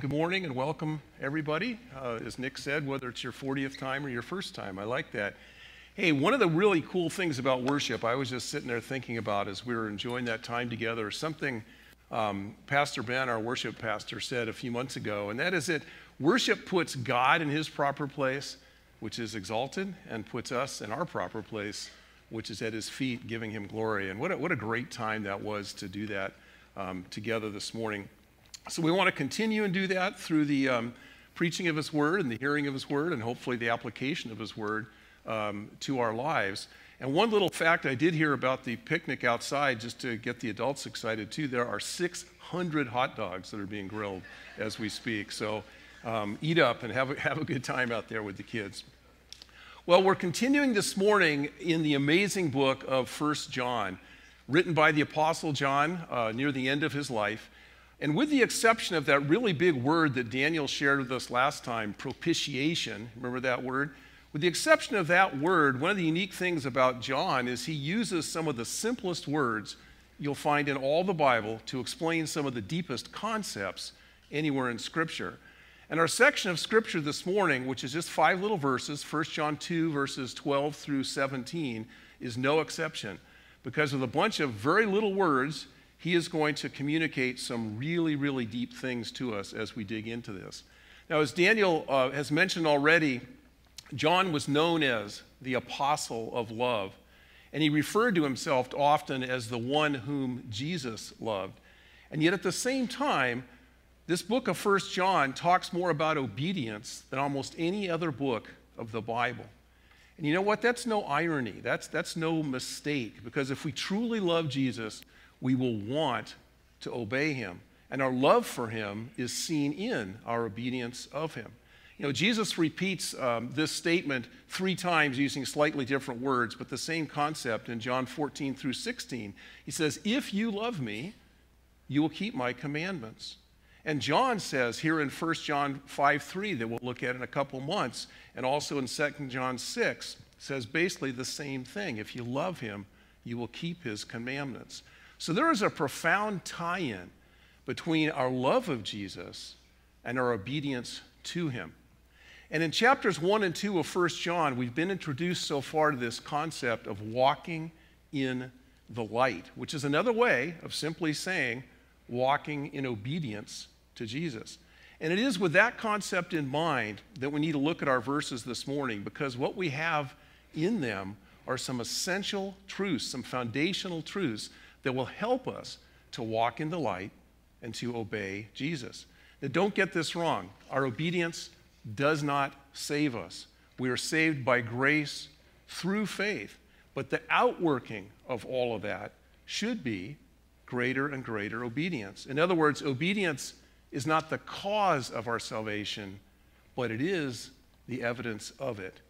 Good morning and welcome, everybody. Uh, as Nick said, whether it's your 40th time or your first time, I like that. Hey, one of the really cool things about worship, I was just sitting there thinking about as we were enjoying that time together, something um, Pastor Ben, our worship pastor, said a few months ago, and that is that worship puts God in his proper place, which is exalted, and puts us in our proper place, which is at his feet, giving him glory. And what a, what a great time that was to do that um, together this morning. So we want to continue and do that through the um, preaching of His Word and the hearing of His Word, and hopefully the application of His Word um, to our lives. And one little fact I did hear about the picnic outside, just to get the adults excited too, there are 600 hot dogs that are being grilled as we speak. So um, eat up and have a, have a good time out there with the kids. Well, we're continuing this morning in the amazing book of First John, written by the Apostle John uh, near the end of his life. And with the exception of that really big word that Daniel shared with us last time, propitiation, remember that word? With the exception of that word, one of the unique things about John is he uses some of the simplest words you'll find in all the Bible to explain some of the deepest concepts anywhere in Scripture. And our section of Scripture this morning, which is just five little verses, 1 John 2, verses 12 through 17, is no exception. Because with a bunch of very little words, he is going to communicate some really, really deep things to us as we dig into this. Now, as Daniel uh, has mentioned already, John was known as the apostle of love, and he referred to himself often as the one whom Jesus loved. And yet, at the same time, this book of First John talks more about obedience than almost any other book of the Bible. And you know what? That's no irony. That's, that's no mistake. Because if we truly love Jesus, we will want to obey him. And our love for him is seen in our obedience of him. You know, Jesus repeats um, this statement three times using slightly different words, but the same concept in John 14 through 16. He says, If you love me, you will keep my commandments. And John says here in 1 John 5 3, that we'll look at in a couple months, and also in 2 John 6, says basically the same thing. If you love him, you will keep his commandments. So there is a profound tie in between our love of Jesus and our obedience to him. And in chapters 1 and 2 of 1 John, we've been introduced so far to this concept of walking in the light, which is another way of simply saying walking in obedience to Jesus. And it is with that concept in mind that we need to look at our verses this morning because what we have in them are some essential truths, some foundational truths that will help us to walk in the light and to obey Jesus. Now, don't get this wrong. Our obedience does not save us. We are saved by grace through faith. But the outworking of all of that should be greater and greater obedience. In other words, obedience is not the cause of our salvation, but it is the evidence of it.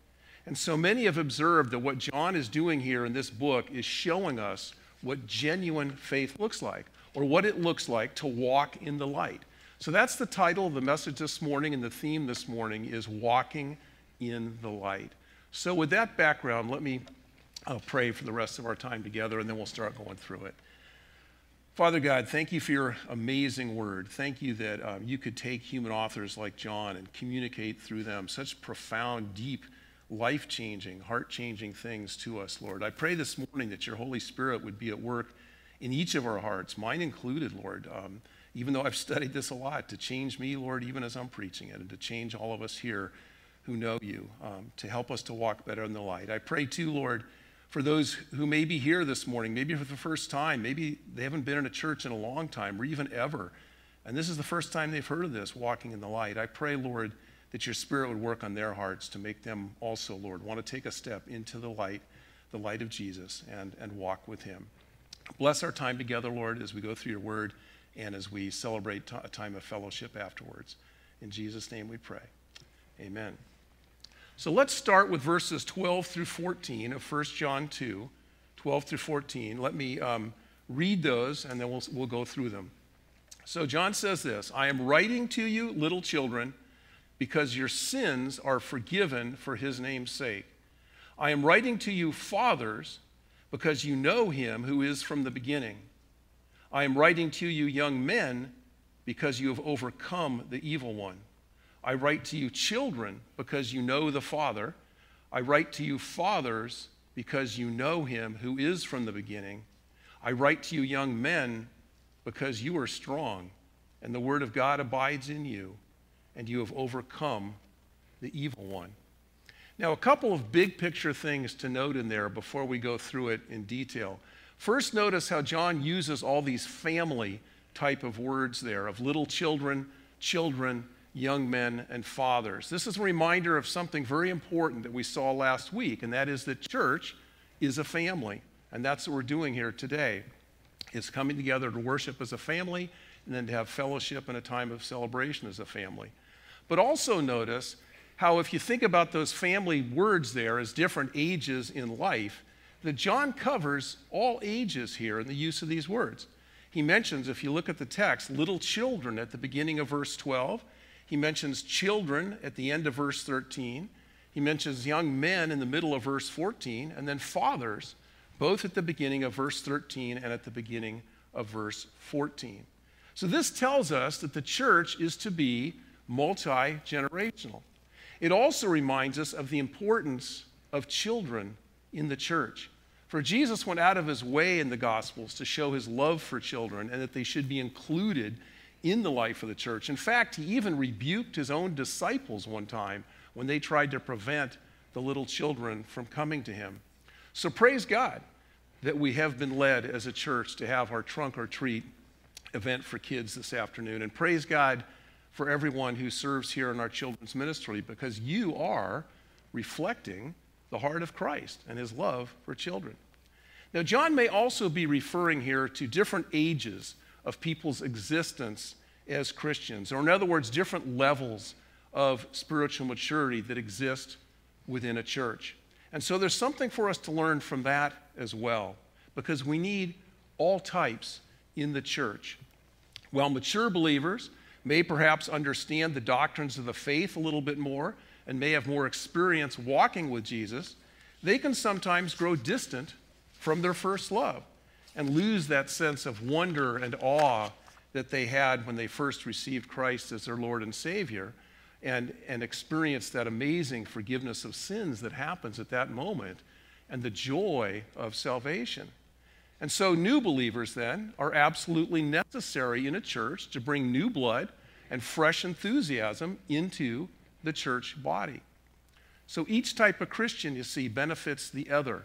And so many have observed that what John is doing here in this book is showing us what genuine faith looks like or what it looks like to walk in the light. So that's the title of the message this morning, and the theme this morning is Walking in the Light. So, with that background, let me uh, pray for the rest of our time together, and then we'll start going through it. Father God, thank you for your amazing word. Thank you that um, you could take human authors like John and communicate through them such profound, deep, life changing, heart changing things to us, Lord. I pray this morning that your Holy Spirit would be at work in each of our hearts, mine included, Lord. Um, even though I've studied this a lot, to change me, Lord, even as I'm preaching it, and to change all of us here who know you, um, to help us to walk better in the light. I pray too, Lord, for those who may be here this morning, maybe for the first time, maybe they haven't been in a church in a long time or even ever, and this is the first time they've heard of this, walking in the light. I pray, Lord, that your spirit would work on their hearts to make them also, Lord, want to take a step into the light, the light of Jesus, and, and walk with him. Bless our time together, Lord, as we go through your word and as we celebrate t- a time of fellowship afterwards. In Jesus' name we pray. Amen. So let's start with verses 12 through 14 of 1 John 2, 12 through 14. Let me um, read those and then we'll, we'll go through them. So John says this I am writing to you, little children because your sins are forgiven for his name's sake. I am writing to you, fathers, because you know him who is from the beginning. I am writing to you, young men, because you have overcome the evil one. I write to you, children, because you know the Father. I write to you, fathers, because you know him who is from the beginning. I write to you, young men, because you are strong, and the word of God abides in you, and you have overcome the evil one. Now, a couple of big picture things to note in there before we go through it in detail. First, notice how John uses all these family type of words there of little children, children, young men, and fathers. This is a reminder of something very important that we saw last week, and that is that church is a family. And that's what we're doing here today. Is coming together to worship as a family and then to have fellowship and a time of celebration as a family. But also notice how if you think about those family words there as different ages in life, that John covers all ages here in the use of these words. He mentions, if you look at the text, little children at the beginning of verse 12. He mentions children at the end of verse 13. He mentions young men in the middle of verse 14, and then fathers, both at the beginning of verse 13 and at the beginning of verse 14. So this tells us that the church is to be multi generational. It also reminds us of the importance of children in the church. For Jesus went out of his way in the Gospels to show his love for children and that they should be included in the life of the church. In fact, he even rebuked his own disciples one time when they tried to prevent the little children from coming to him. So praise God that we have been led as a church to have our trunk or treat event for kids this afternoon. And praise God for everyone who serves here in our children's ministry because you are reflecting the heart of Christ and his love for children. Now, John may also be referring here to different ages of people's existence as Christians, or in other words, different levels of spiritual maturity that exist within a church. And so there's something for us to learn from that as well, because we need all types in the church. While mature believers may perhaps understand the doctrines of the faith a little bit more and may have more experience walking with Jesus, they can sometimes grow distant from their first love and lose that sense of wonder and awe that they had when they first received Christ as their Lord and Savior and, and experience that amazing forgiveness of sins that happens at that moment and the joy of salvation. And so, new believers then are absolutely necessary in a church to bring new blood and fresh enthusiasm into the church body. So each type of Christian, you see, benefits the other.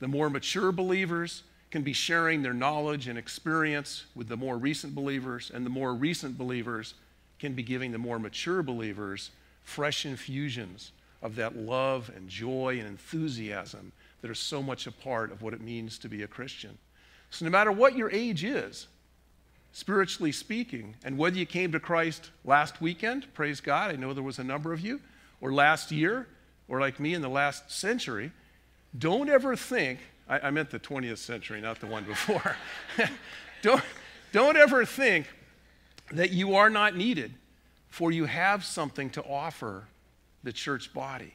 The more mature believers can be sharing their knowledge and experience with the more recent believers, and the more recent believers can be giving the more mature believers fresh infusions of that love and joy and enthusiasm that are so much a part of what it means to be a Christian. So, no matter what your age is, spiritually speaking. And whether you came to Christ last weekend, praise God, I know there was a number of you, or last year, or like me in the last century, don't ever think, I, I meant the 20th century, not the one before. don't, don't ever think that you are not needed, for you have something to offer the church body.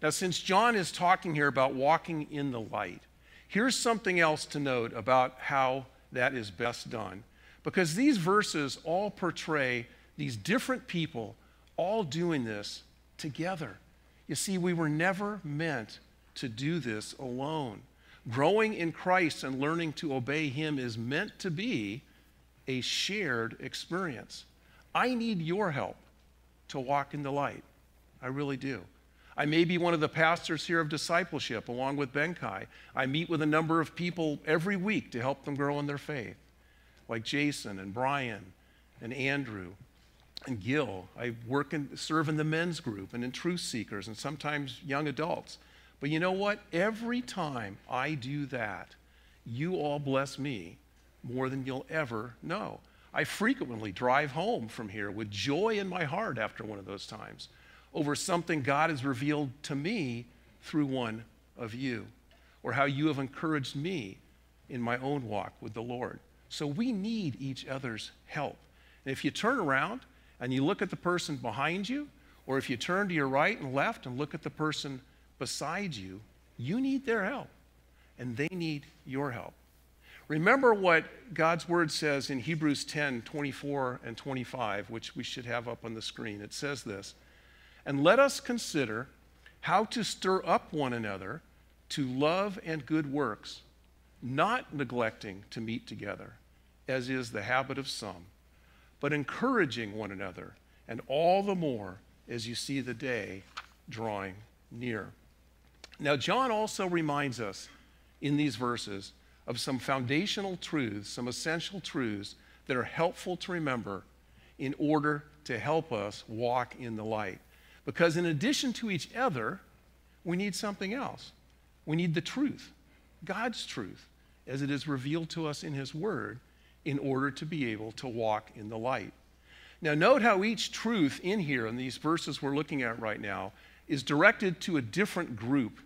Now, since John is talking here about walking in the light, here's something else to note about how that is best done. Because these verses all portray these different people all doing this together. You see, we were never meant to do this alone. Growing in Christ and learning to obey Him is meant to be a shared experience. I need your help to walk in the light. I really do. I may be one of the pastors here of discipleship along with Benkai. I meet with a number of people every week to help them grow in their faith like Jason and Brian and Andrew and Gil. I work and serve in the men's group and in truth seekers and sometimes young adults. But you know what? Every time I do that, you all bless me more than you'll ever know. I frequently drive home from here with joy in my heart after one of those times over something God has revealed to me through one of you, or how you have encouraged me in my own walk with the Lord. So we need each other's help. And if you turn around and you look at the person behind you, or if you turn to your right and left and look at the person beside you, you need their help. And they need your help. Remember what God's word says in Hebrews 10 24 and 25, which we should have up on the screen. It says this And let us consider how to stir up one another to love and good works, not neglecting to meet together, as is the habit of some, but encouraging one another, and all the more as you see the day drawing near. Now, John also reminds us in these verses of some foundational truths, some essential truths that are helpful to remember in order to help us walk in the light. Because in addition to each other, we need something else. We need the truth, God's truth, as it is revealed to us in His Word, in order to be able to walk in the light. Now, note how each truth in here, in these verses we're looking at right now, is directed to a different group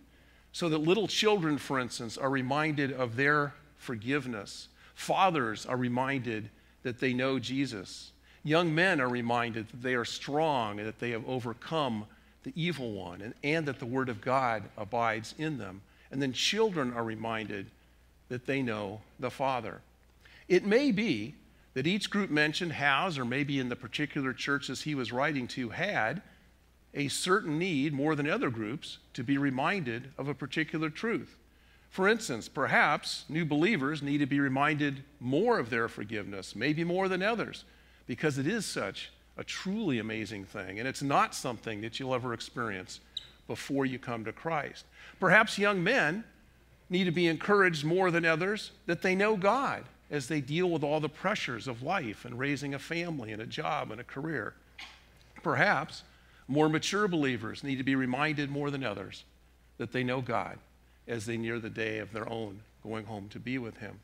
so that little children, for instance, are reminded of their forgiveness. Fathers are reminded that they know Jesus. Young men are reminded that they are strong and that they have overcome the evil one and, and that the Word of God abides in them. And then children are reminded that they know the Father. It may be that each group mentioned has, or maybe in the particular churches he was writing to, had a certain need more than other groups to be reminded of a particular truth. For instance, perhaps new believers need to be reminded more of their forgiveness, maybe more than others, because it is such a truly amazing thing, and it's not something that you'll ever experience before you come to Christ. Perhaps young men need to be encouraged more than others that they know God as they deal with all the pressures of life and raising a family and a job and a career. Perhaps more mature believers need to be reminded more than others that they know God as they near the day of their own going home to be with Him.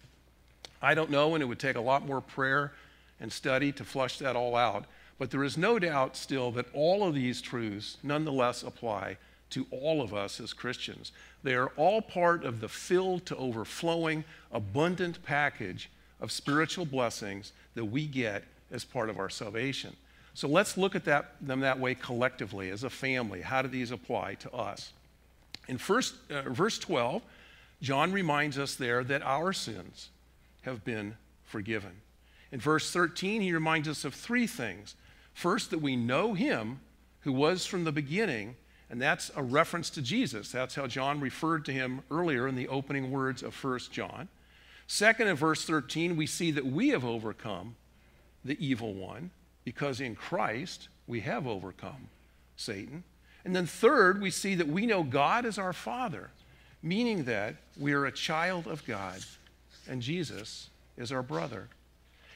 I don't know, and it would take a lot more prayer and study to flush that all out, but there is no doubt still that all of these truths nonetheless apply to all of us as Christians. They are all part of the filled to overflowing, abundant package of spiritual blessings that we get as part of our salvation. So let's look at that, them that way collectively as a family. How do these apply to us? In first, uh, verse 12, John reminds us there that our sins have been forgiven. In verse 13, he reminds us of three things. First, that we know him who was from the beginning, and that's a reference to Jesus. That's how John referred to him earlier in the opening words of 1 John. Second, in verse 13, we see that we have overcome the evil one because in Christ we have overcome Satan. And then, third, we see that we know God as our Father, meaning that we are a child of God and Jesus is our brother.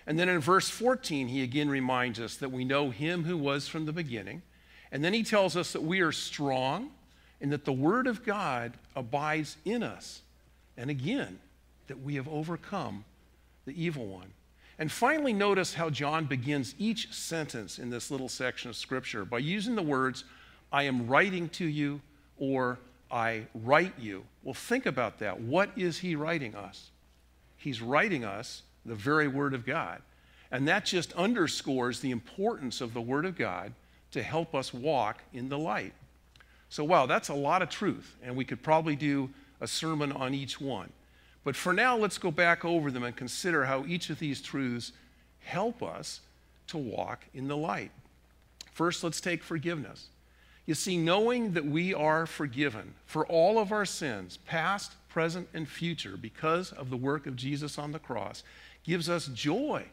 And then in verse 14, he again reminds us that we know him who was from the beginning. And then he tells us that we are strong and that the Word of God abides in us. And again, that we have overcome the evil one. And finally, notice how John begins each sentence in this little section of Scripture by using the words, I am writing to you, or I write you. Well, think about that. What is he writing us? He's writing us the very Word of God. And that just underscores the importance of the Word of God to help us walk in the light. So, wow, that's a lot of truth. And we could probably do a sermon on each one. But for now, let's go back over them and consider how each of these truths help us to walk in the light. First, let's take forgiveness. You see, knowing that we are forgiven for all of our sins, past, present, and future, because of the work of Jesus on the cross, gives us joy.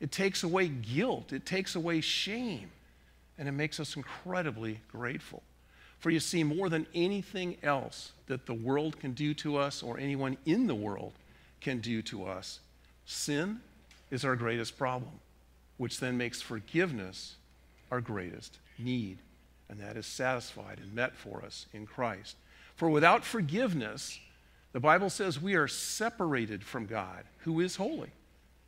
It takes away guilt, it takes away shame, and it makes us incredibly grateful. For you see, more than anything else that the world can do to us or anyone in the world can do to us, sin is our greatest problem, which then makes forgiveness our greatest need. And that is satisfied and met for us in Christ. For without forgiveness, the Bible says we are separated from God, who is holy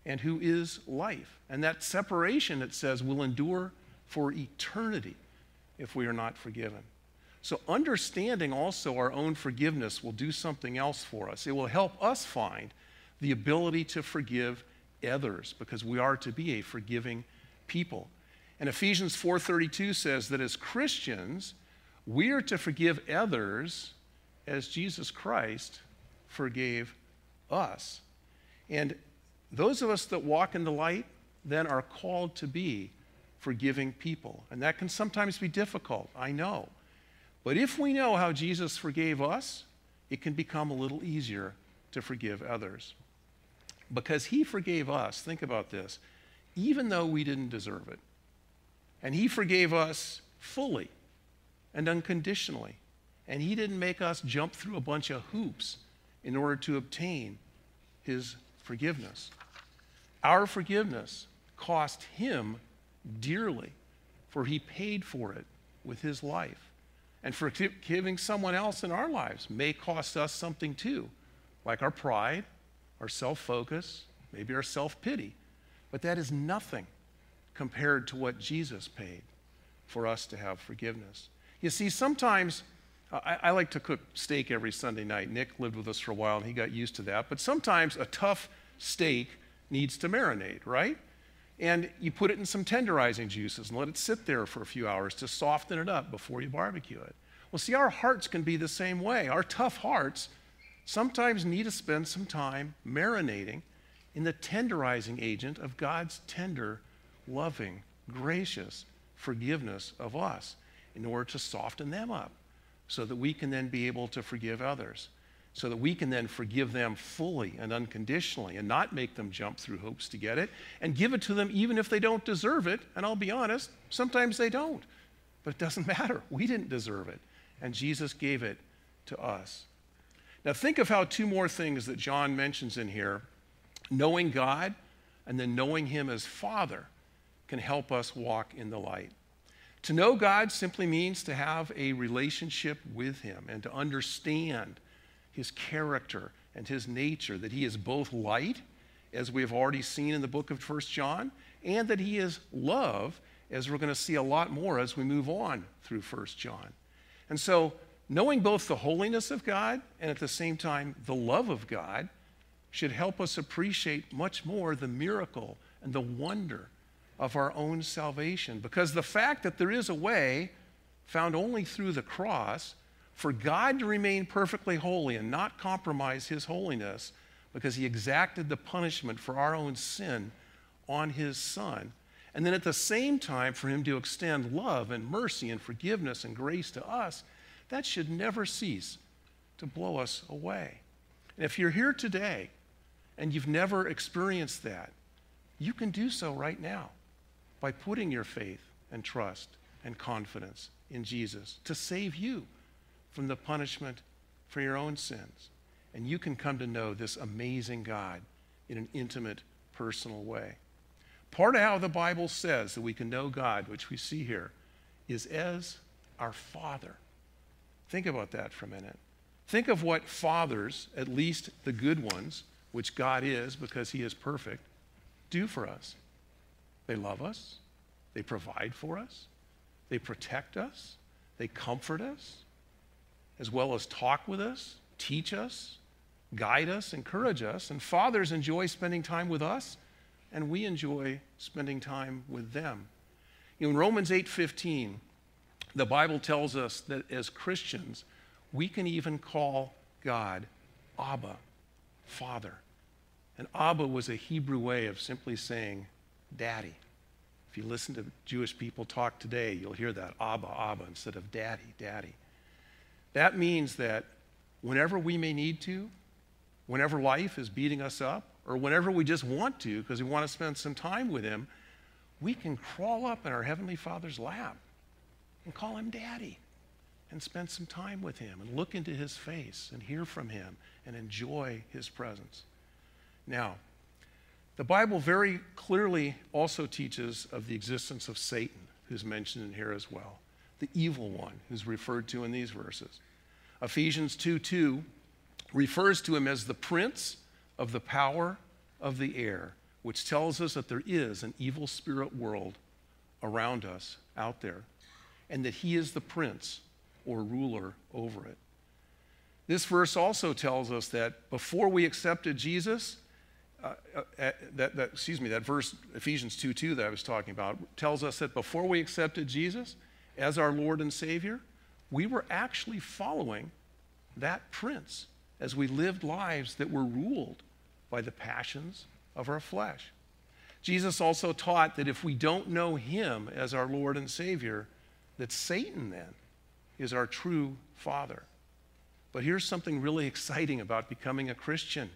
and who is life. And that separation, it says, will endure for eternity if we are not forgiven. So, understanding also our own forgiveness will do something else for us. It will help us find the ability to forgive others because we are to be a forgiving people. And Ephesians 4:32 says that as Christians, we are to forgive others as Jesus Christ forgave us. And those of us that walk in the light then are called to be forgiving people. And that can sometimes be difficult, I know. But if we know how Jesus forgave us, it can become a little easier to forgive others. Because he forgave us, think about this, even though we didn't deserve it. And he forgave us fully and unconditionally. And he didn't make us jump through a bunch of hoops in order to obtain his forgiveness. Our forgiveness cost him dearly, for he paid for it with his life. And forgiving someone else in our lives may cost us something too, like our pride, our self focus, maybe our self pity. But that is nothing compared to what Jesus paid for us to have forgiveness. You see, sometimes uh, I, I, like to cook steak every Sunday night. Nick lived with us for a while and he got used to that. But sometimes a tough steak needs to marinate, right? And you put it in some tenderizing juices and let it sit there for a few hours to soften it up before you barbecue it. Well, see, our hearts can be the same way. Our tough hearts sometimes need to spend some time marinating in the tenderizing agent of God's tender, loving, gracious forgiveness of us in order to soften them up so that we can then be able to forgive others, so that we can then forgive them fully and unconditionally and not make them jump through hoops to get it and give it to them even if they don't deserve it. And I'll be honest, sometimes they don't, but it doesn't matter. We didn't deserve it, and Jesus gave it to us. Now, think of how two more things that John mentions in here knowing God and then knowing Him as Father can help us walk in the light. To know God simply means to have a relationship with Him and to understand His character and His nature, that He is both light, as we have already seen in the book of 1 John, and that He is love, as we're going to see a lot more as we move on through 1 John. And so, knowing both the holiness of God and at the same time the love of God should help us appreciate much more the miracle and the wonder of our own salvation. Because the fact that there is a way found only through the cross for God to remain perfectly holy and not compromise his holiness because he exacted the punishment for our own sin on his son. And then at the same time, for him to extend love and mercy and forgiveness and grace to us, that should never cease to blow us away. And if you're here today and you've never experienced that, you can do so right now by putting your faith and trust and confidence in Jesus to save you from the punishment for your own sins. And you can come to know this amazing God in an intimate, personal way. Part of how the Bible says that we can know God, which we see here, is as our Father. Think about that for a minute. Think of what fathers, at least the good ones, which God is because He is perfect, do for us. They love us, they provide for us, they protect us, they comfort us, as well as talk with us, teach us, guide us, encourage us. And fathers enjoy spending time with us, and we enjoy spending time with them. In Romans 8:15, the Bible tells us that as Christians, we can even call God Abba, Father. And Abba was a Hebrew way of simply saying daddy. If you listen to Jewish people talk today, you'll hear that Abba, Abba, instead of daddy, daddy. That means that whenever we may need to, whenever life is beating us up, or whenever we just want to because we want to spend some time with Him, we can crawl up in our Heavenly Father's lap and call Him Daddy and spend some time with Him and look into His face and hear from Him and enjoy His presence. Now, the Bible very clearly also teaches of the existence of Satan, who's mentioned in here as well, the evil one who's referred to in these verses. Ephesians 2 2 refers to him as the prince of the power of the air, which tells us that there is an evil spirit world around us out there, and that he is the prince or ruler over it. This verse also tells us that before we accepted Jesus, uh, uh, that, that, excuse me, that verse, Ephesians 2 2, that I was talking about, tells us that before we accepted Jesus as our Lord and Savior, we were actually following that prince as we lived lives that were ruled by the passions of our flesh. Jesus also taught that if we don't know him as our Lord and Savior, that Satan then is our true father. But here's something really exciting about becoming a Christian.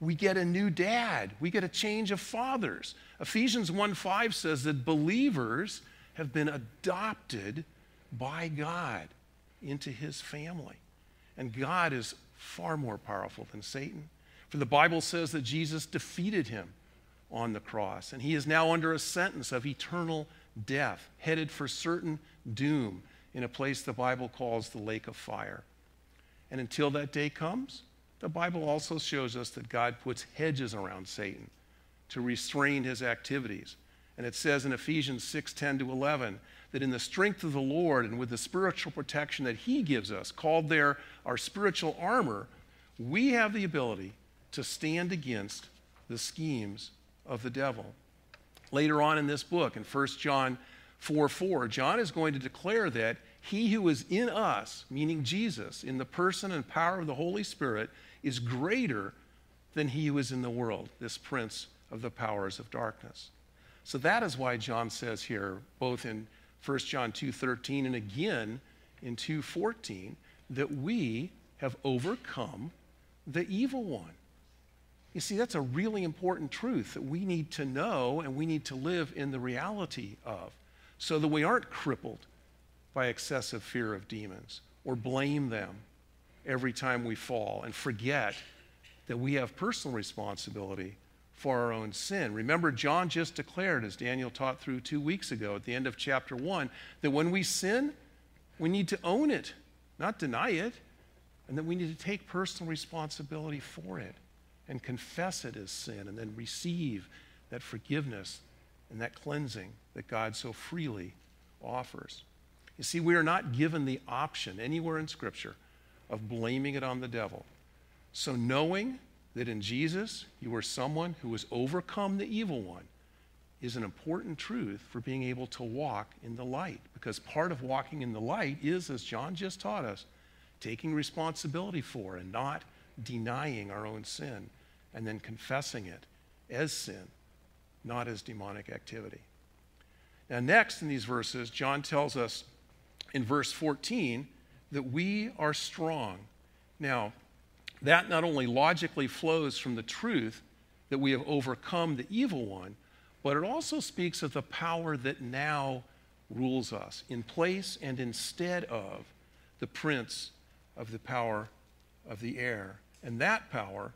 We get a new dad. We get a change of fathers. Ephesians 1:5 says that believers have been adopted by God into his family. And God is far more powerful than Satan. For the Bible says that Jesus defeated him on the cross, and he is now under a sentence of eternal death, headed for certain doom in a place the Bible calls the lake of fire. And until that day comes, the Bible also shows us that God puts hedges around Satan to restrain his activities. And it says in Ephesians 6 10 to 11 that in the strength of the Lord and with the spiritual protection that he gives us, called there our spiritual armor, we have the ability to stand against the schemes of the devil. Later on in this book, in 1 John 4 4, John is going to declare that he who is in us, meaning Jesus, in the person and power of the Holy Spirit, is greater than he who is in the world, this prince of the powers of darkness. So that is why John says here, both in 1 John 2:13 and again in 2:14, that we have overcome the evil one. You see, that's a really important truth that we need to know and we need to live in the reality of so that we aren't crippled by excessive fear of demons or blame them every time we fall and forget that we have personal responsibility for our own sin. Remember, John just declared, as Daniel taught through two weeks ago at the end of chapter one, that when we sin, we need to own it, not deny it, and that we need to take personal responsibility for it and confess it as sin and then receive that forgiveness and that cleansing that God so freely offers. You see, we are not given the option anywhere in Scripture of blaming it on the devil. So, knowing that in Jesus you are someone who has overcome the evil one is an important truth for being able to walk in the light. Because part of walking in the light is, as John just taught us, taking responsibility for and not denying our own sin and then confessing it as sin, not as demonic activity. Now, next in these verses, John tells us in verse 14 that we are strong. Now, that not only logically flows from the truth that we have overcome the evil one, but it also speaks of the power that now rules us in place and instead of the prince of the power of the air. And that power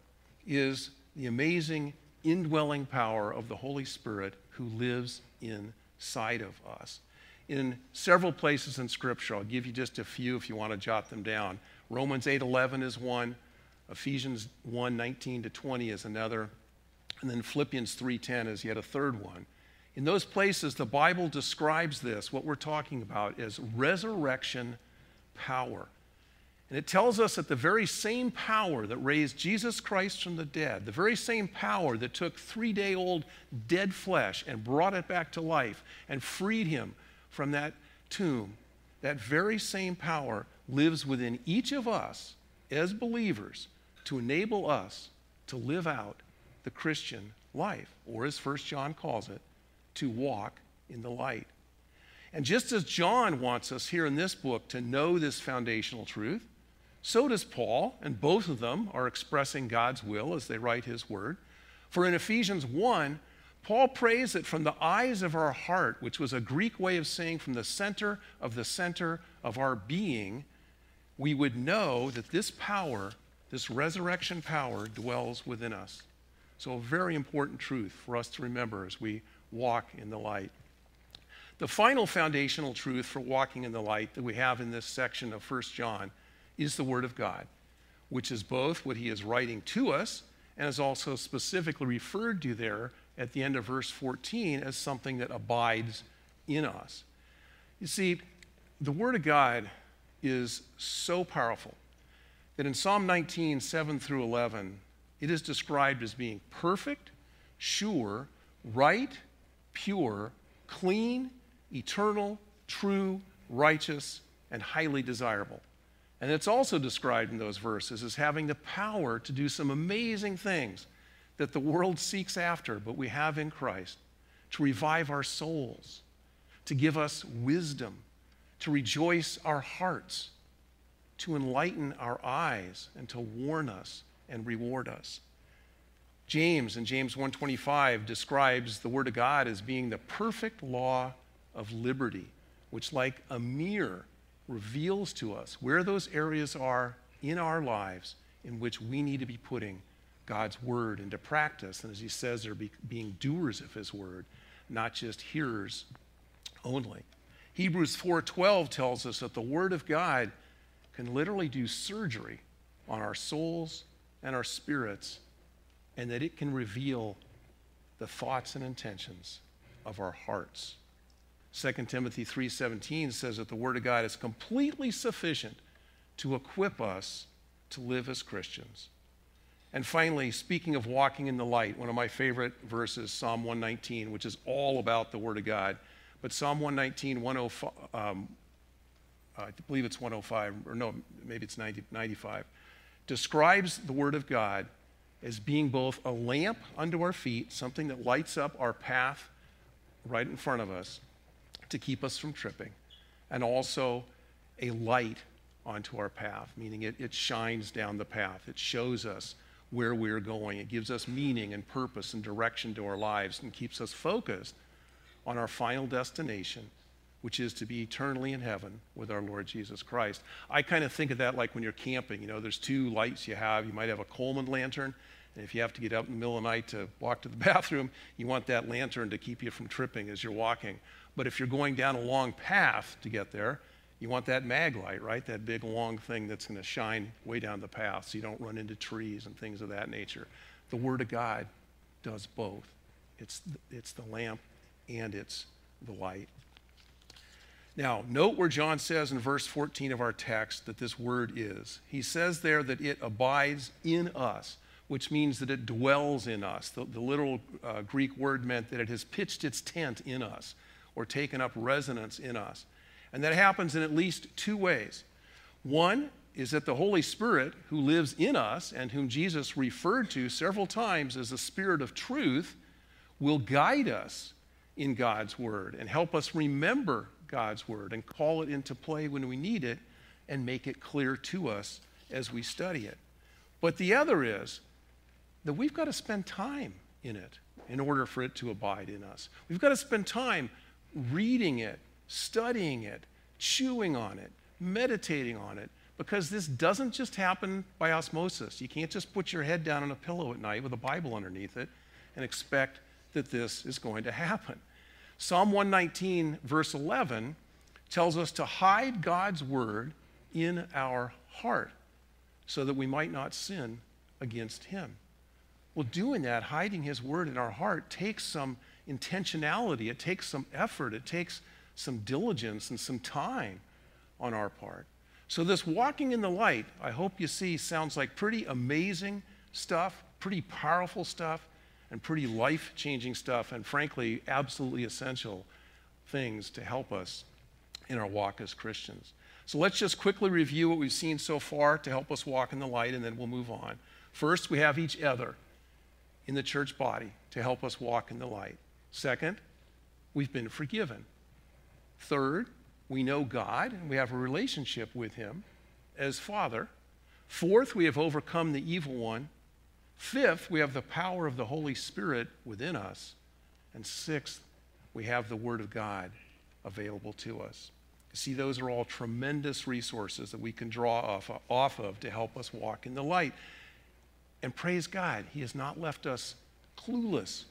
is the amazing indwelling power of the Holy Spirit who lives inside of us in several places in Scripture. I'll give you just a few if you want to jot them down. Romans 8:11 is one, Ephesians 1:19 to 20 is another, and then Philippians 3:10 is yet a third one. In those places, the Bible describes this, what we're talking about, as resurrection power. And it tells us that the very same power that raised Jesus Christ from the dead, the very same power that took three day old dead flesh and brought it back to life and freed him from that tomb, that very same power lives within each of us as believers to enable us to live out the Christian life, or as 1 John calls it, to walk in the light. And just as John wants us here in this book to know this foundational truth, so does Paul, and both of them are expressing God's will as they write his word. For in Ephesians 1, Paul prays that from the eyes of our heart, which was a Greek way of saying from the center of the center of our being, we would know that this power, this resurrection power, dwells within us. So, a very important truth for us to remember as we walk in the light. The final foundational truth for walking in the light that we have in this section of 1 John is the Word of God, which is both what he is writing to us and is also specifically referred to there at the end of verse 14 as something that abides in us. You see, the Word of God is so powerful that in Psalm 19, 7 through 11, it is described as being perfect, sure, right, pure, clean, eternal, true, righteous, and highly desirable. And it's also described in those verses as having the power to do some amazing things that the world seeks after, but we have in Christ, to revive our souls, to give us wisdom, to rejoice our hearts, to enlighten our eyes, and to warn us and reward us. James in James 125 describes the word of God as being the perfect law of liberty, which like a mirror reveals to us where those areas are in our lives in which we need to be putting God's word into practice. And as he says, they're be, being doers of his word, not just hearers only. Hebrews 4:12 tells us that the word of God can literally do surgery on our souls and our spirits and that it can reveal the thoughts and intentions of our hearts. 2 Timothy 3:17 says that the word of God is completely sufficient to equip us to live as Christians. And finally, speaking of walking in the light, one of my favorite verses, Psalm 119, which is all about the Word of God. But Psalm 119, 105, um, Uh, I believe it's 105, or no, maybe it's 90, 95, describes the Word of God as being both a lamp unto our feet, something that lights up our path right in front of us to keep us from tripping, and also a light onto our path, meaning it, it shines down the path. It shows us where we're going. It gives us meaning and purpose and direction to our lives and keeps us focused on our final destination, which is to be eternally in heaven with our Lord Jesus Christ. I kind of think of that like when you're camping. You know, there's two lights you have. You might have a Coleman lantern, and if you have to get up in the middle of the night to walk to the bathroom, you want that lantern to keep you from tripping as you're walking. But if you're going down a long path to get there, you want that mag light, right? That big long thing that's going to shine way down the path so you don't run into trees and things of that nature. The Word of God does both. It's, it's the lamp and it's the light. Now, note where John says in verse 14 of our text that this word is. He says there that it abides in us, which means that it dwells in us. The, the literal uh, Greek word meant that it has pitched its tent in us or taken up residence in us. And that happens in at least two ways. One is that the Holy Spirit, who lives in us and whom Jesus referred to several times as the Spirit of truth, will guide us in God's Word and help us remember God's Word and call it into play when we need it and make it clear to us as we study it. But the other is that we've got to spend time in it in order for it to abide in us. We've got to spend time reading it, studying it, chewing on it, meditating on it, because this doesn't just happen by osmosis. You can't just put your head down on a pillow at night with a Bible underneath it and expect that this is going to happen. Psalm 119, verse 11, tells us to hide God's word in our heart so that we might not sin against him. Well, doing that, hiding his word in our heart, takes some intentionality, it takes some effort, it takes some diligence and some time on our part. So, this walking in the light, I hope you see, sounds like pretty amazing stuff, pretty powerful stuff, and pretty life changing stuff, and frankly, absolutely essential things to help us in our walk as Christians. So, let's just quickly review what we've seen so far to help us walk in the light, and then we'll move on. First, we have each other in the church body to help us walk in the light. Second, we've been forgiven. Third, we know God and we have a relationship with Him as Father. Fourth, we have overcome the evil one. Fifth, we have the power of the Holy Spirit within us. And sixth, we have the Word of God available to us. See, those are all tremendous resources that we can draw off, off of to help us walk in the light. And praise God, He has not left us clueless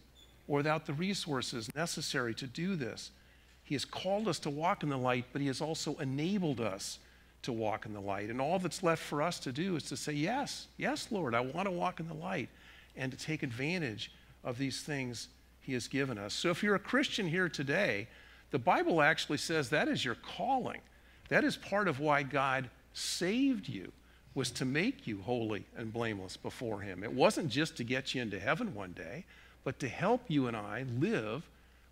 or without the resources necessary to do this. He has called us to walk in the light, but He has also enabled us to walk in the light. And all that's left for us to do is to say, Yes, yes, Lord, I want to walk in the light, and to take advantage of these things He has given us. So if you're a Christian here today, the Bible actually says that is your calling. That is part of why God saved you was to make you holy and blameless before him. It wasn't just to get you into heaven one day, but to help you and I live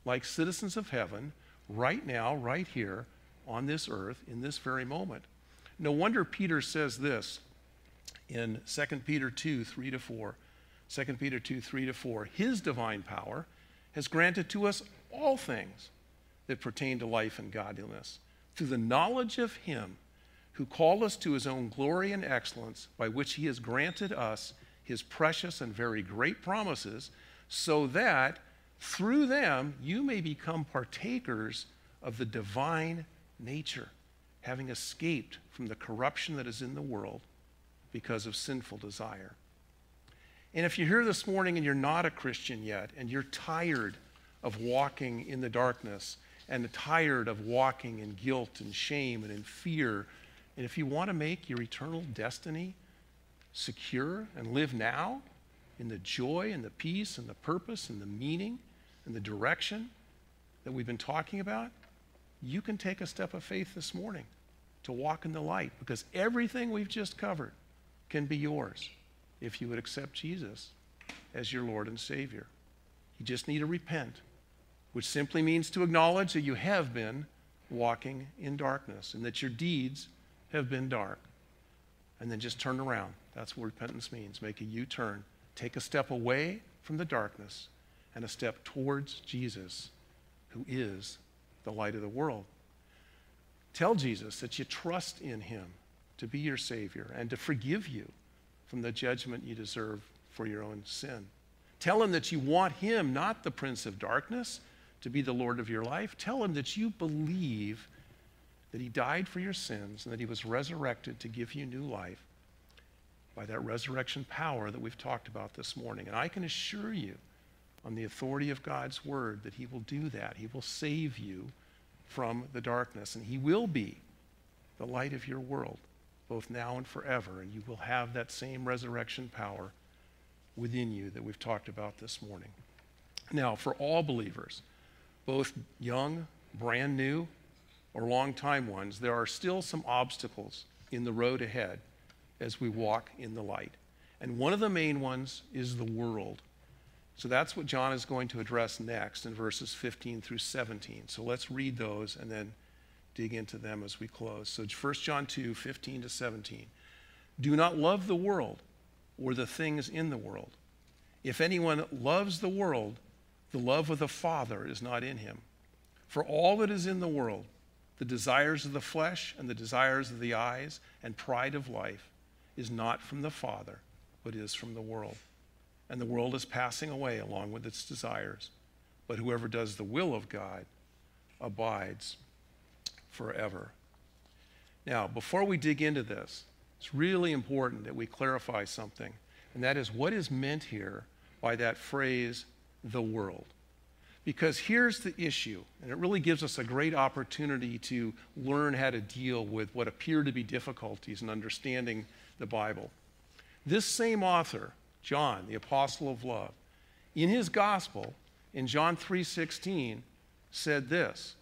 like citizens of heaven right now, right here on this earth in this very moment. No wonder Peter says this in 2 Peter 2 3 to 4. 2 Peter 2 3 to 4. His divine power has granted to us all things that pertain to life and godliness through the knowledge of Him who called us to His own glory and excellence, by which He has granted us His precious and very great promises, so that through them you may become partakers of the divine nature, having escaped from the corruption that is in the world because of sinful desire. And if you're here this morning and you're not a Christian yet, and you're tired of walking in the darkness, and tired of walking in guilt and shame and in fear, and if you want to make your eternal destiny secure and live now in the joy and the peace and the purpose and the meaning and the direction that we've been talking about, you can take a step of faith this morning to walk in the light because everything we've just covered can be yours if you would accept Jesus as your Lord and Savior. You just need to repent, which simply means to acknowledge that you have been walking in darkness and that your deeds have been dark. And then just turn around. That's what repentance means. Make a U turn. Take a step away from the darkness and a step towards Jesus, who is the light of the world. Tell Jesus that you trust in him to be your Savior and to forgive you from the judgment you deserve for your own sin. Tell him that you want him, not the Prince of Darkness, to be the Lord of your life. Tell him that you believe that he died for your sins and that he was resurrected to give you new life by that resurrection power that we've talked about this morning. And I can assure you, on the authority of God's word, that he will do that. He will save you from the darkness, and he will be the light of your world, both now and forever. And you will have that same resurrection power within you that we've talked about this morning. Now, for all believers, both young, brand new, or long-time ones, there are still some obstacles in the road ahead as we walk in the light. And one of the main ones is the world. So that's what John is going to address next in verses 15 through 17. So let's read those and then dig into them as we close. So 1 John 2, 15 to 17. Do not love the world or the things in the world. If anyone loves the world, the love of the Father is not in him. For all that is in the world, the desires of the flesh and the desires of the eyes and pride of life is not from the Father, but is from the world. And the world is passing away along with its desires. But whoever does the will of God abides forever. Now, before we dig into this, it's really important that we clarify something, and that is what is meant here by that phrase, the world. Because here's the issue, and it really gives us a great opportunity to learn how to deal with what appear to be difficulties in understanding the Bible. This same author, John, the apostle of love, in his gospel, in John 3:16, said this: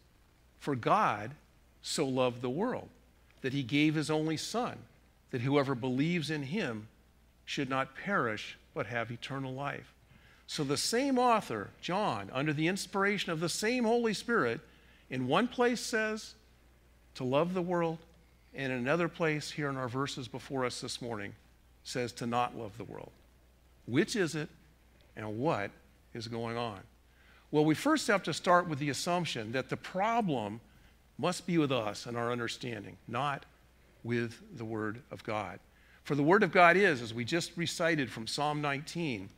For God so loved the world that he gave his only son, that whoever believes in him should not perish but have eternal life. So the same author, John, under the inspiration of the same Holy Spirit, in one place says to love the world, and in another place here in our verses before us this morning says to not love the world. Which is it, and what is going on? Well, we first have to start with the assumption that the problem must be with us and our understanding, not with the Word of God. For the Word of God is, as we just recited from Psalm 19,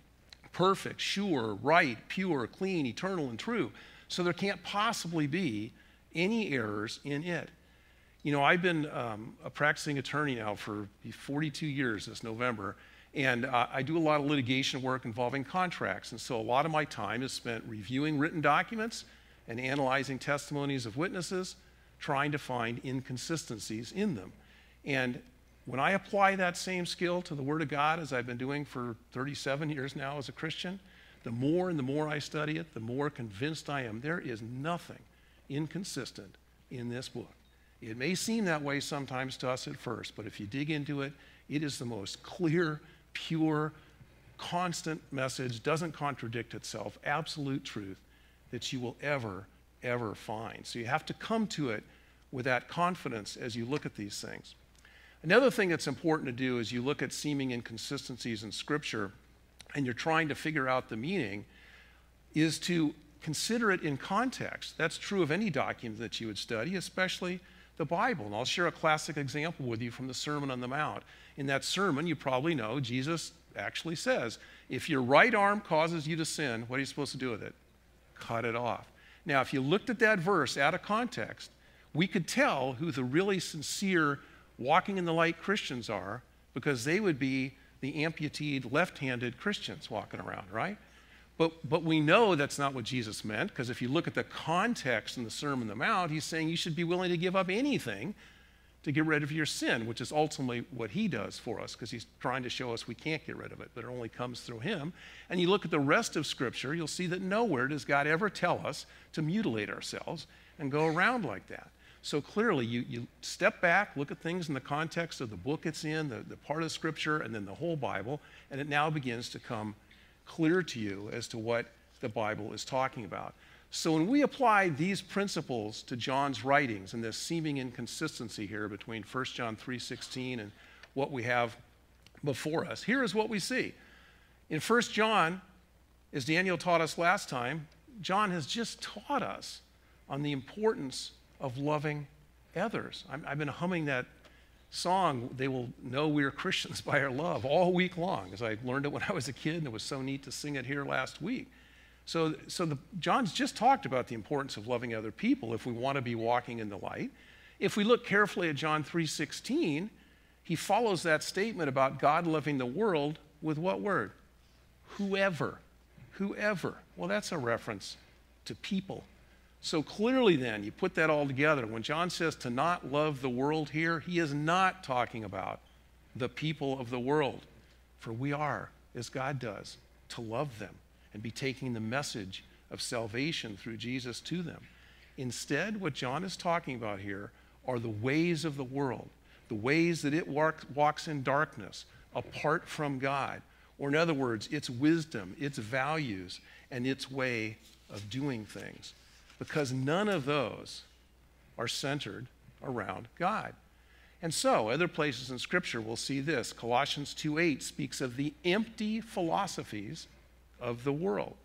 perfect, sure, right, pure, clean, eternal, and true. So there can't possibly be any errors in it. You know, I've been um, a practicing attorney now for 42 years this November, and uh, I do a lot of litigation work involving contracts. And so a lot of my time is spent reviewing written documents and analyzing testimonies of witnesses, trying to find inconsistencies in them. And when I apply that same skill to the Word of God, as I've been doing for 37 years now as a Christian, the more and the more I study it, the more convinced I am there is nothing inconsistent in this book. It may seem that way sometimes to us at first, but if you dig into it, it is the most clear, pure, constant message, doesn't contradict itself, absolute truth that you will ever, ever find. So you have to come to it with that confidence as you look at these things. Another thing that's important to do as you look at seeming inconsistencies in Scripture and you're trying to figure out the meaning, is to consider it in context. That's true of any document that you would study, especially the Bible. And I'll share a classic example with you from the Sermon on the Mount. In that sermon, you probably know Jesus actually says, if your right arm causes you to sin, what are you supposed to do with it? Cut it off. Now, if you looked at that verse out of context, we could tell who the really sincere walking in the light Christians are because they would be the amputated left handed Christians walking around, right? But, but we know that's not what Jesus meant because if you look at the context in the Sermon on the Mount, he's saying you should be willing to give up anything to get rid of your sin, which is ultimately what he does for us because he's trying to show us we can't get rid of it, but it only comes through him. And you look at the rest of Scripture, you'll see that nowhere does God ever tell us to mutilate ourselves and go around like that. So clearly, you, you step back, look at things in the context of the book it's in, the, the part of Scripture, and then the whole Bible, and it now begins to come clear to you as to what the Bible is talking about. So when we apply these principles to John's writings and this seeming inconsistency here between 1 John 3:16 and what we have before us, here is what we see. In 1 John, as Daniel taught us last time, John has just taught us on the importance of loving others. i have been humming that song, They Will Know We're Christians by Our Love, all week long, as I learned it when I was a kid, and it was so neat to sing it here last week. So, so the, John's just talked about the importance of loving other people if we want to be walking in the light. If we look carefully at John 3:16, he follows that statement about God loving the world with what word? Whoever. Whoever. Well, that's a reference to people. So clearly, then, you put that all together. When John says to not love the world here, he is not talking about the people of the world. For we are, as God does, to love them and be taking the message of salvation through Jesus to them. Instead, what John is talking about here are the ways of the world, the ways that it walk, walks in darkness apart from God. Or, in other words, its wisdom, its values, and its way of doing things. Because none of those are centered around God. And so, other places in Scripture will see this. Colossians 2:8 speaks of the empty philosophies of the world.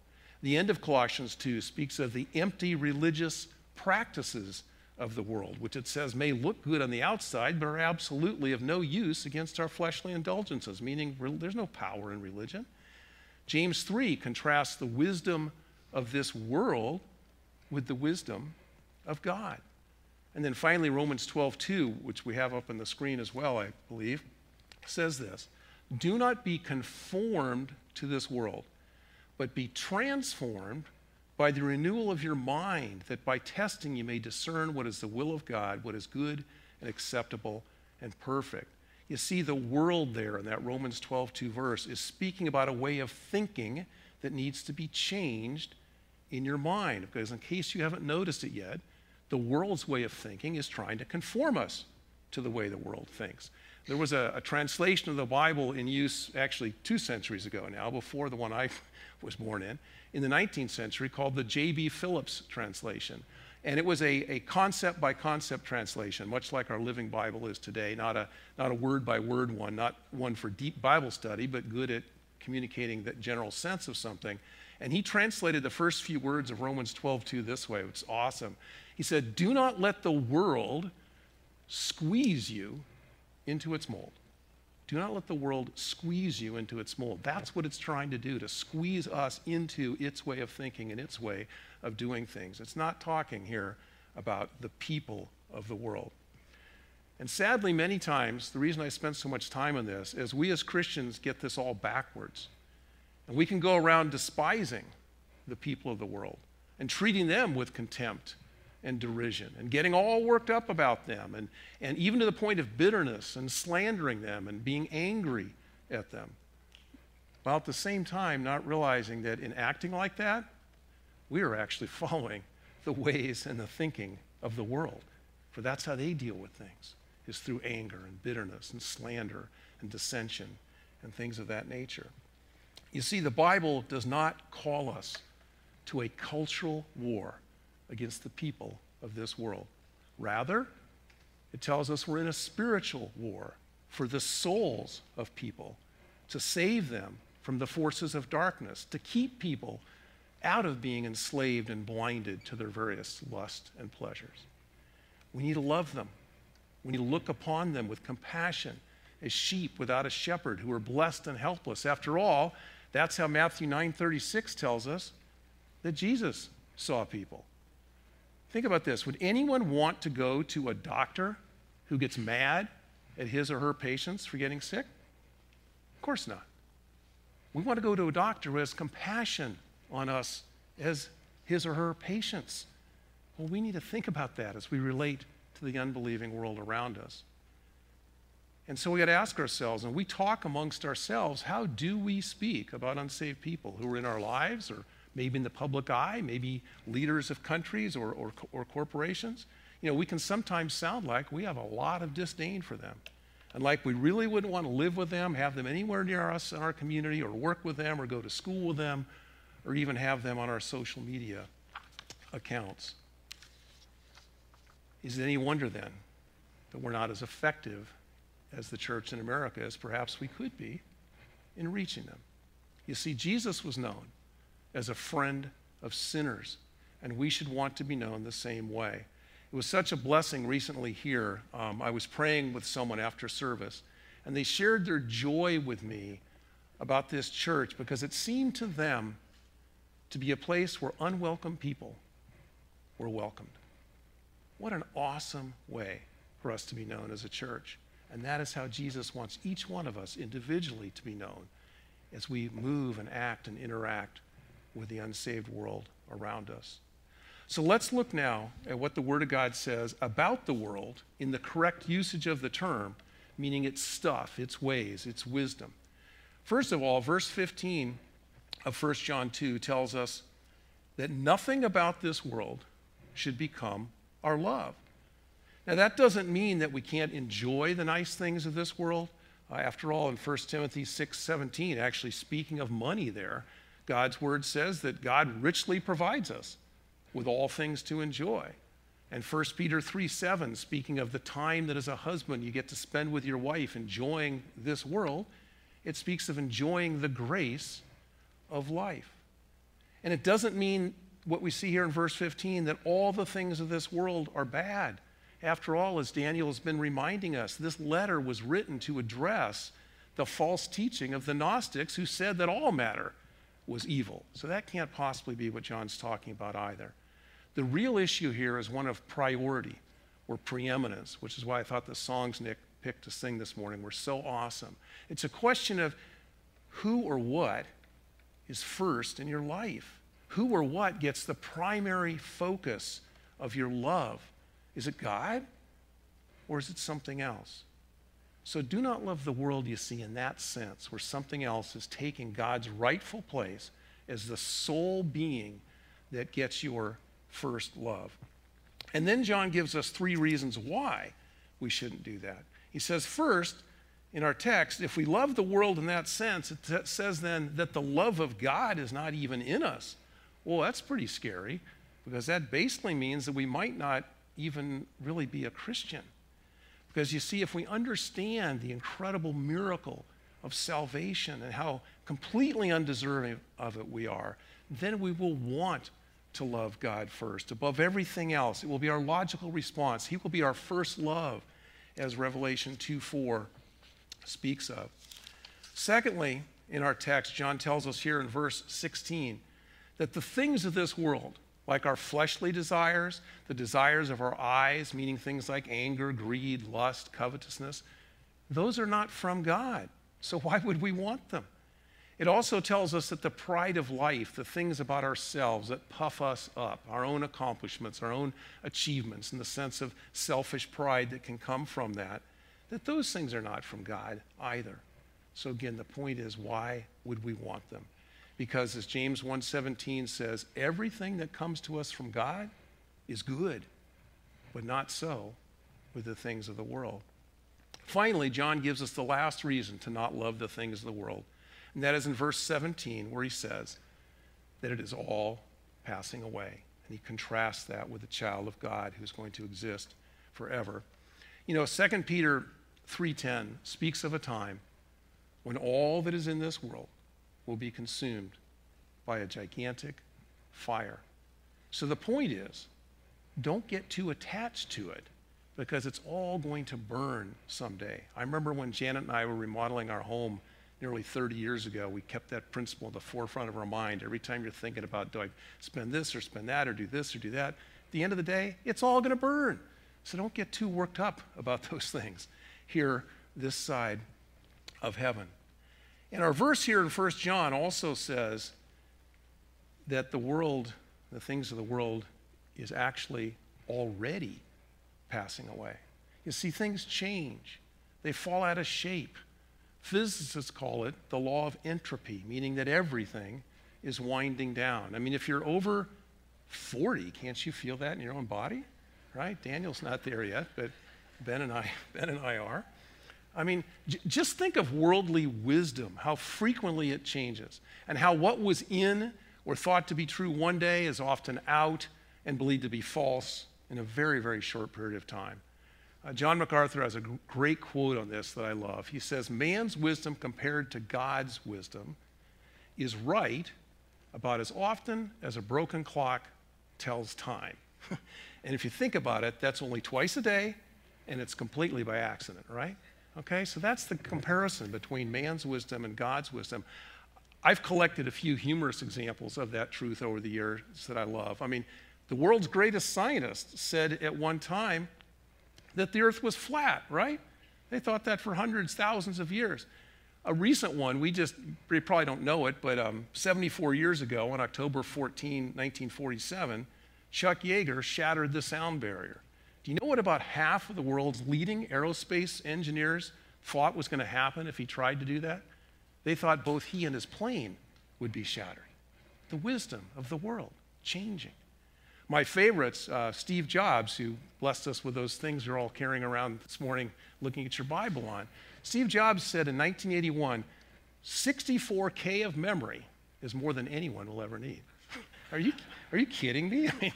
The end of Colossians 2 speaks of the empty religious practices of the world, which it says may look good on the outside, but are absolutely of no use against our fleshly indulgences, meaning there's no power in religion. James 3 contrasts the wisdom of this world with the wisdom of God. And then finally, Romans 12, 2, which we have up on the screen as well, I believe, says this Do not be conformed to this world but be transformed by the renewal of your mind, that by testing you may discern what is the will of God, what is good and acceptable and perfect. You see, the world there in that Romans 12, 2 verse is speaking about a way of thinking that needs to be changed in your mind. Because, in case you haven't noticed it yet, the world's way of thinking is trying to conform us to the way the world thinks. There was a, a translation of the Bible in use actually two centuries ago now, before the one I was born in, in the 19th century called the J.B. Phillips translation. And it was a, a concept by concept translation, much like our Living Bible is today, not a, not a word by word one, not one for deep Bible study, but good at communicating that general sense of something. And he translated the first few words of Romans 12:2 this way. It's awesome. He said, "Do not let the world squeeze you into its mold. Do not let the world squeeze you into its mold. That's what it's trying to do, to squeeze us into its way of thinking and its way of doing things. It's not talking here about the people of the world. And sadly, many times, the reason I spent so much time on this is we as Christians get this all backwards. And we can go around despising the people of the world and treating them with contempt and derision and getting all worked up about them and, and even to the point of bitterness and slandering them and being angry at them. While at the same time, not realizing that in acting like that, we are actually following the ways and the thinking of the world. For that's how they deal with things, is through anger and bitterness and slander and dissension and things of that nature. You see, the Bible does not call us to a cultural war against the people of this world. Rather, it tells us we're in a spiritual war for the souls of people to save them from the forces of darkness, to keep people out of being enslaved and blinded to their various lusts and pleasures. We need to love them. We need to look upon them with compassion as sheep without a shepherd who are blessed and helpless. After all, that's how Matthew 9:36 tells us that Jesus saw people. Think about this. Would anyone want to go to a doctor who gets mad at his or her patients for getting sick? Of course not. We want to go to a doctor who has compassion on us as his or her patients. Well, we need to think about that as we relate to the unbelieving world around us. And so we got to ask ourselves, and we talk amongst ourselves, how do we speak about unsaved people who are in our lives or maybe in the public eye, maybe leaders of countries or, or, or corporations? You know, we can sometimes sound like we have a lot of disdain for them and like we really wouldn't want to live with them, have them anywhere near us in our community, or work with them, or go to school with them, or even have them on our social media accounts. Is it any wonder then that we're not as effective as the church in America as perhaps we could be in reaching them? You see, Jesus was known as a friend of sinners, and we should want to be known the same way. It was such a blessing recently here. Um, I was praying with someone after service, and they shared their joy with me about this church because it seemed to them to be a place where unwelcome people were welcomed. What an awesome way for us to be known as a church. And that is how Jesus wants each one of us individually to be known as we move and act and interact with the unsaved world around us. So let's look now at what the Word of God says about the world in the correct usage of the term, meaning its stuff, its ways, its wisdom. First of all, verse 15 of 1 John 2 tells us that nothing about this world should become our love. Now, that doesn't mean that we can't enjoy the nice things of this world. Uh, after all, in 1 Timothy 6 17, actually speaking of money there, God's word says that God richly provides us with all things to enjoy. And 1 Peter 3 7, speaking of the time that as a husband you get to spend with your wife enjoying this world, it speaks of enjoying the grace of life. And it doesn't mean what we see here in verse 15 that all the things of this world are bad. After all, as Daniel has been reminding us, this letter was written to address the false teaching of the Gnostics who said that all matter was evil. So that can't possibly be what John's talking about either. The real issue here is one of priority or preeminence, which is why I thought the songs Nick picked to sing this morning were so awesome. It's a question of who or what is first in your life. Who or what gets the primary focus of your love? Is it God or is it something else? So do not love the world you see in that sense, where something else is taking God's rightful place as the sole being that gets your first love. And then John gives us three reasons why we shouldn't do that. He says, first, in our text, if we love the world in that sense, it says then that the love of God is not even in us. Well, that's pretty scary because that basically means that we might not even really be a Christian. Because you see, if we understand the incredible miracle of salvation and how completely undeserving of it we are, then we will want to love God first. Above everything else, it will be our logical response. He will be our first love, as Revelation 2 4 speaks of. Secondly, in our text, John tells us here in verse 16 that the things of this world, like our fleshly desires, the desires of our eyes, meaning things like anger, greed, lust, covetousness, those are not from God. So why would we want them? It also tells us that the pride of life, the things about ourselves that puff us up, our own accomplishments, our own achievements, and the sense of selfish pride that can come from that, that those things are not from God either. So again, the point is why would we want them? Because as James 1:17 says, everything that comes to us from God is good, but not so with the things of the world. Finally, John gives us the last reason to not love the things of the world. And that is in verse 17, where he says that it is all passing away. And he contrasts that with the child of God who's going to exist forever. You know, 2 Peter 3:10 speaks of a time when all that is in this world, will be consumed by a gigantic fire. So the point is, don't get too attached to it because it's all going to burn someday. I remember when Janet and I were remodeling our home nearly 30 years ago, we kept that principle at the forefront of our mind. Every time you're thinking about, do I spend this or spend that or do this or do that? At the end of the day, it's all going to burn. So don't get too worked up about those things here, this side of heaven. And our verse here in 1 John also says that the world, the things of the world, is actually already passing away. You see, things change, they fall out of shape. Physicists call it the law of entropy, meaning that everything is winding down. I mean, if you're over 40, can't you feel that in your own body? Right? Daniel's not there yet, but Ben and I, Ben and I are. I mean, j- just think of worldly wisdom, how frequently it changes, and how what was in or thought to be true one day is often out and believed to be false in a very, very short period of time. Uh, John MacArthur has a g- great quote on this that I love. He says, Man's wisdom compared to God's wisdom is right about as often as a broken clock tells time. and if you think about it, that's only twice a day, and it's completely by accident, right? Okay, so that's the comparison between man's wisdom and God's wisdom. I've collected a few humorous examples of that truth over the years that I love. I mean, the world's greatest scientist said at one time that the earth was flat, right? They thought that for hundreds, thousands of years. A recent one, we just, we probably don't know it, but um, 74 years ago, on October 14, 1947, Chuck Yeager shattered the sound barrier. Do you know what about half of the world's leading aerospace engineers thought was going to happen if he tried to do that? They thought both he and his plane would be shattered. The wisdom of the world changing. My favorites, uh, Steve Jobs, who blessed us with those things you're all carrying around this morning looking at your Bible on. Steve Jobs said in 1981 64K of memory is more than anyone will ever need. Are you, are you kidding me? I mean,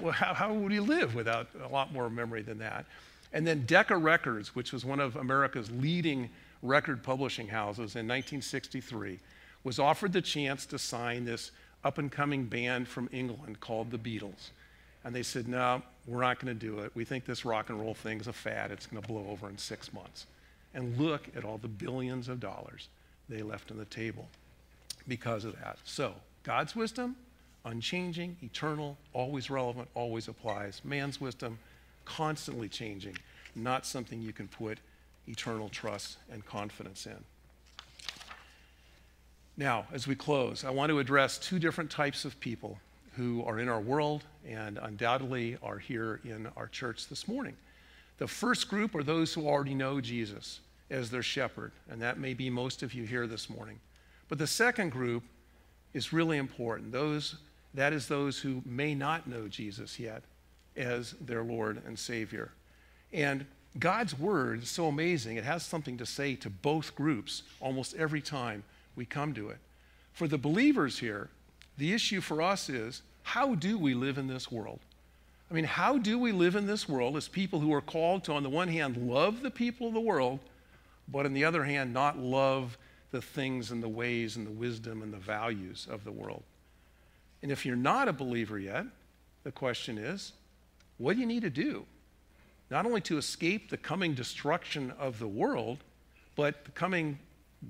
well, how, how would you live without a lot more memory than that? And then Decca Records, which was one of America's leading record publishing houses in 1963, was offered the chance to sign this up and coming band from England called the Beatles. And they said, no, we're not going to do it. We think this rock and roll thing is a fad. It's going to blow over in six months. And look at all the billions of dollars they left on the table because of that. So, God's wisdom, unchanging, eternal, always relevant, always applies. Man's wisdom, constantly changing, not something you can put eternal trust and confidence in. Now, as we close, I want to address two different types of people who are in our world and undoubtedly are here in our church this morning. The first group are those who already know Jesus as their shepherd, and that may be most of you here this morning. But the second group is really important. Those, that is those who may not know Jesus yet as their Lord and Savior. And God's word is so amazing. It has something to say to both groups almost every time we come to it. For the believers here, the issue for us is how do we live in this world? I mean, how do we live in this world as people who are called to, on the one hand, love the people of the world, but on the other hand, not love the things and the ways and the wisdom and the values of the world? And if you're not a believer yet, the question is, what do you need to do? Not only to escape the coming destruction of the world, but the coming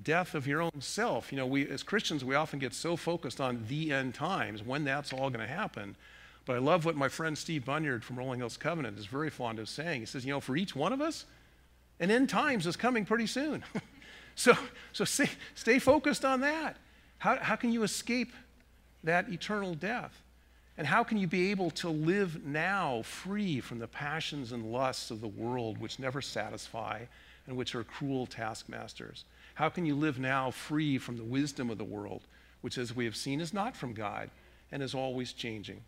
death of your own self. You know, we as Christians, we often get so focused on the end times, when that's all going to happen. But I love what my friend Steve Bunyard from Rolling Hills Covenant is very fond of saying. He says, you know, for each one of us, an end times is coming pretty soon. so so stay, stay focused on that. How, how can you escape that eternal death? And how can you be able to live now free from the passions and lusts of the world which never satisfy and which are cruel taskmasters? How can you live now free from the wisdom of the world, which, as we have seen, is not from God and is always changing?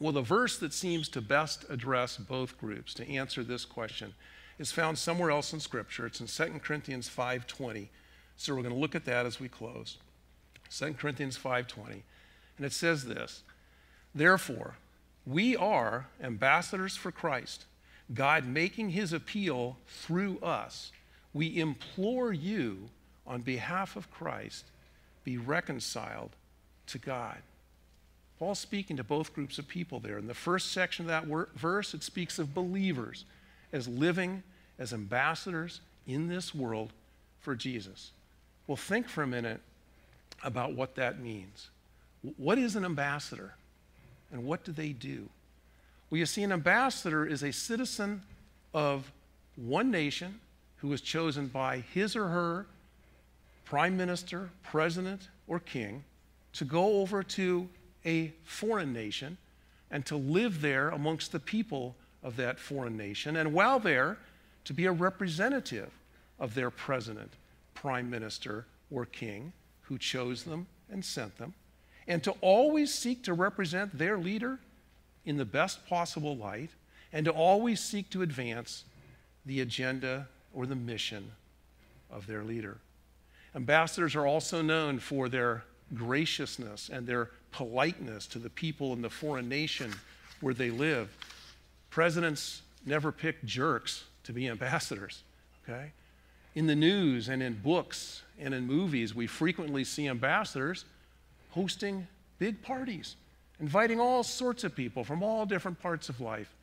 Well, the verse that seems to best address both groups to answer this question is found somewhere else in Scripture. It's in 2 Corinthians 5.20. So we're going to look at that as we close. 2 Corinthians 5.20. And it says this, Therefore, we are ambassadors for Christ, God making his appeal through us we implore you on behalf of Christ be reconciled to God. Paul's speaking to both groups of people there. In the first section of that verse, it speaks of believers as living as ambassadors in this world for Jesus. Well, think for a minute about what that means. What is an ambassador? And what do they do? Well, you see, an ambassador is a citizen of one nation who is chosen by his or her prime minister, president, or king to go over to a foreign nation and to live there amongst the people of that foreign nation. And while there, to be a representative of their president, prime minister, or king who chose them and sent them. And to always seek to represent their leader in the best possible light and to always seek to advance the agenda or the mission of their leader. Ambassadors are also known for their graciousness and their politeness to the people in the foreign nation where they live. Presidents never pick jerks to be ambassadors, okay? In the news and in books and in movies, we frequently see ambassadors hosting big parties, inviting all sorts of people from all different parts of life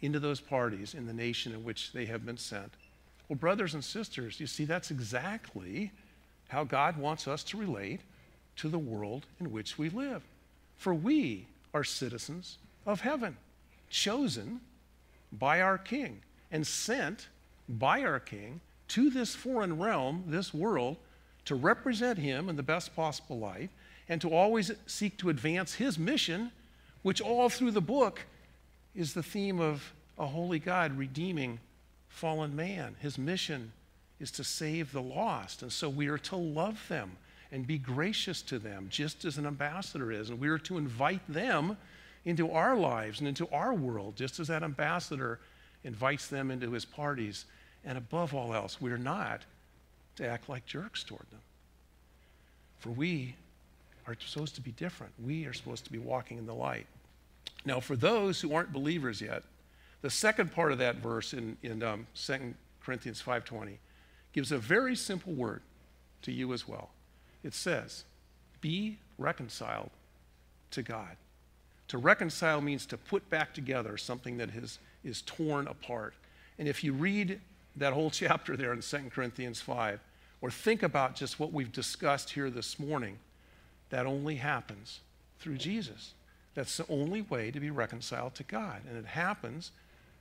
into those parties in the nation in which they have been sent. Well, brothers and sisters, you see, that's exactly how God wants us to relate to the world in which we live. For we are citizens of heaven, chosen by our King and sent by our King to this foreign realm, this world, to represent Him in the best possible light and to always seek to advance His mission, which all through the book is the theme of a holy God redeeming fallen man. His mission is to save the lost, and so we are to love them and be gracious to them, just as an ambassador is. And we are to invite them into our lives and into our world, just as that ambassador invites them into his parties. And above all else, we're not to act like jerks toward them. For we are supposed to be different. We are supposed to be walking in the light. Now, for those who aren't believers yet, the second part of that verse in, in um, 2 Corinthians 5.20 gives a very simple word to you as well. It says, be reconciled to God. To reconcile means to put back together something that is, is torn apart. And if you read that whole chapter there in 2 Corinthians 5, or think about just what we've discussed here this morning, that only happens through Jesus. That's the only way to be reconciled to God. And it happens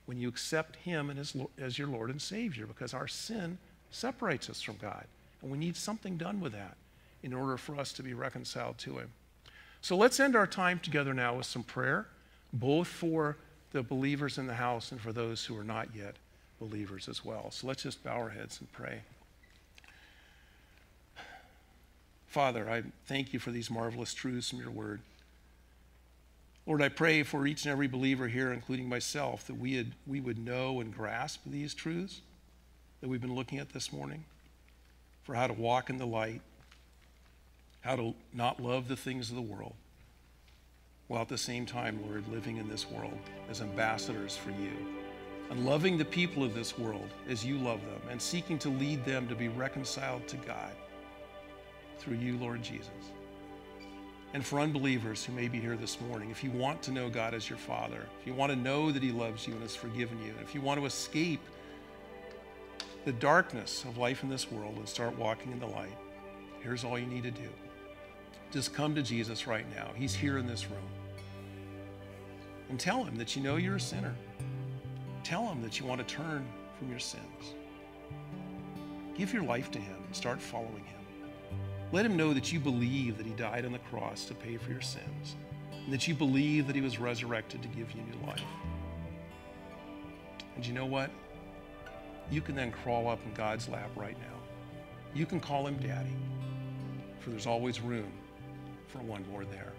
when you accept Him as, as your Lord and Savior because our sin separates us from God. And we need something done with that in order for us to be reconciled to Him. So let's end our time together now with some prayer, both for the believers in the house and for those who are not yet believers as well. So let's just bow our heads and pray. Father, I thank you for these marvelous truths from your word. Lord, I pray for each and every believer here, including myself, that we, had, we would know and grasp these truths that we've been looking at this morning for how to walk in the light, how to not love the things of the world, while at the same time, Lord, living in this world as ambassadors for you, and loving the people of this world as you love them, and seeking to lead them to be reconciled to God through you, Lord Jesus. And for unbelievers who may be here this morning, if you want to know God as your Father, if you want to know that He loves you and has forgiven you, and if you want to escape the darkness of life in this world and start walking in the light, here's all you need to do. Just come to Jesus right now. He's here in this room. And tell him that you know you're a sinner. Tell him that you want to turn from your sins. Give your life to him and start following him. Let him know that you believe that he died on the cross to pay for your sins, and that you believe that he was resurrected to give you new life. And you know what? You can then crawl up in God's lap right now. You can call him daddy, for there's always room for one more there.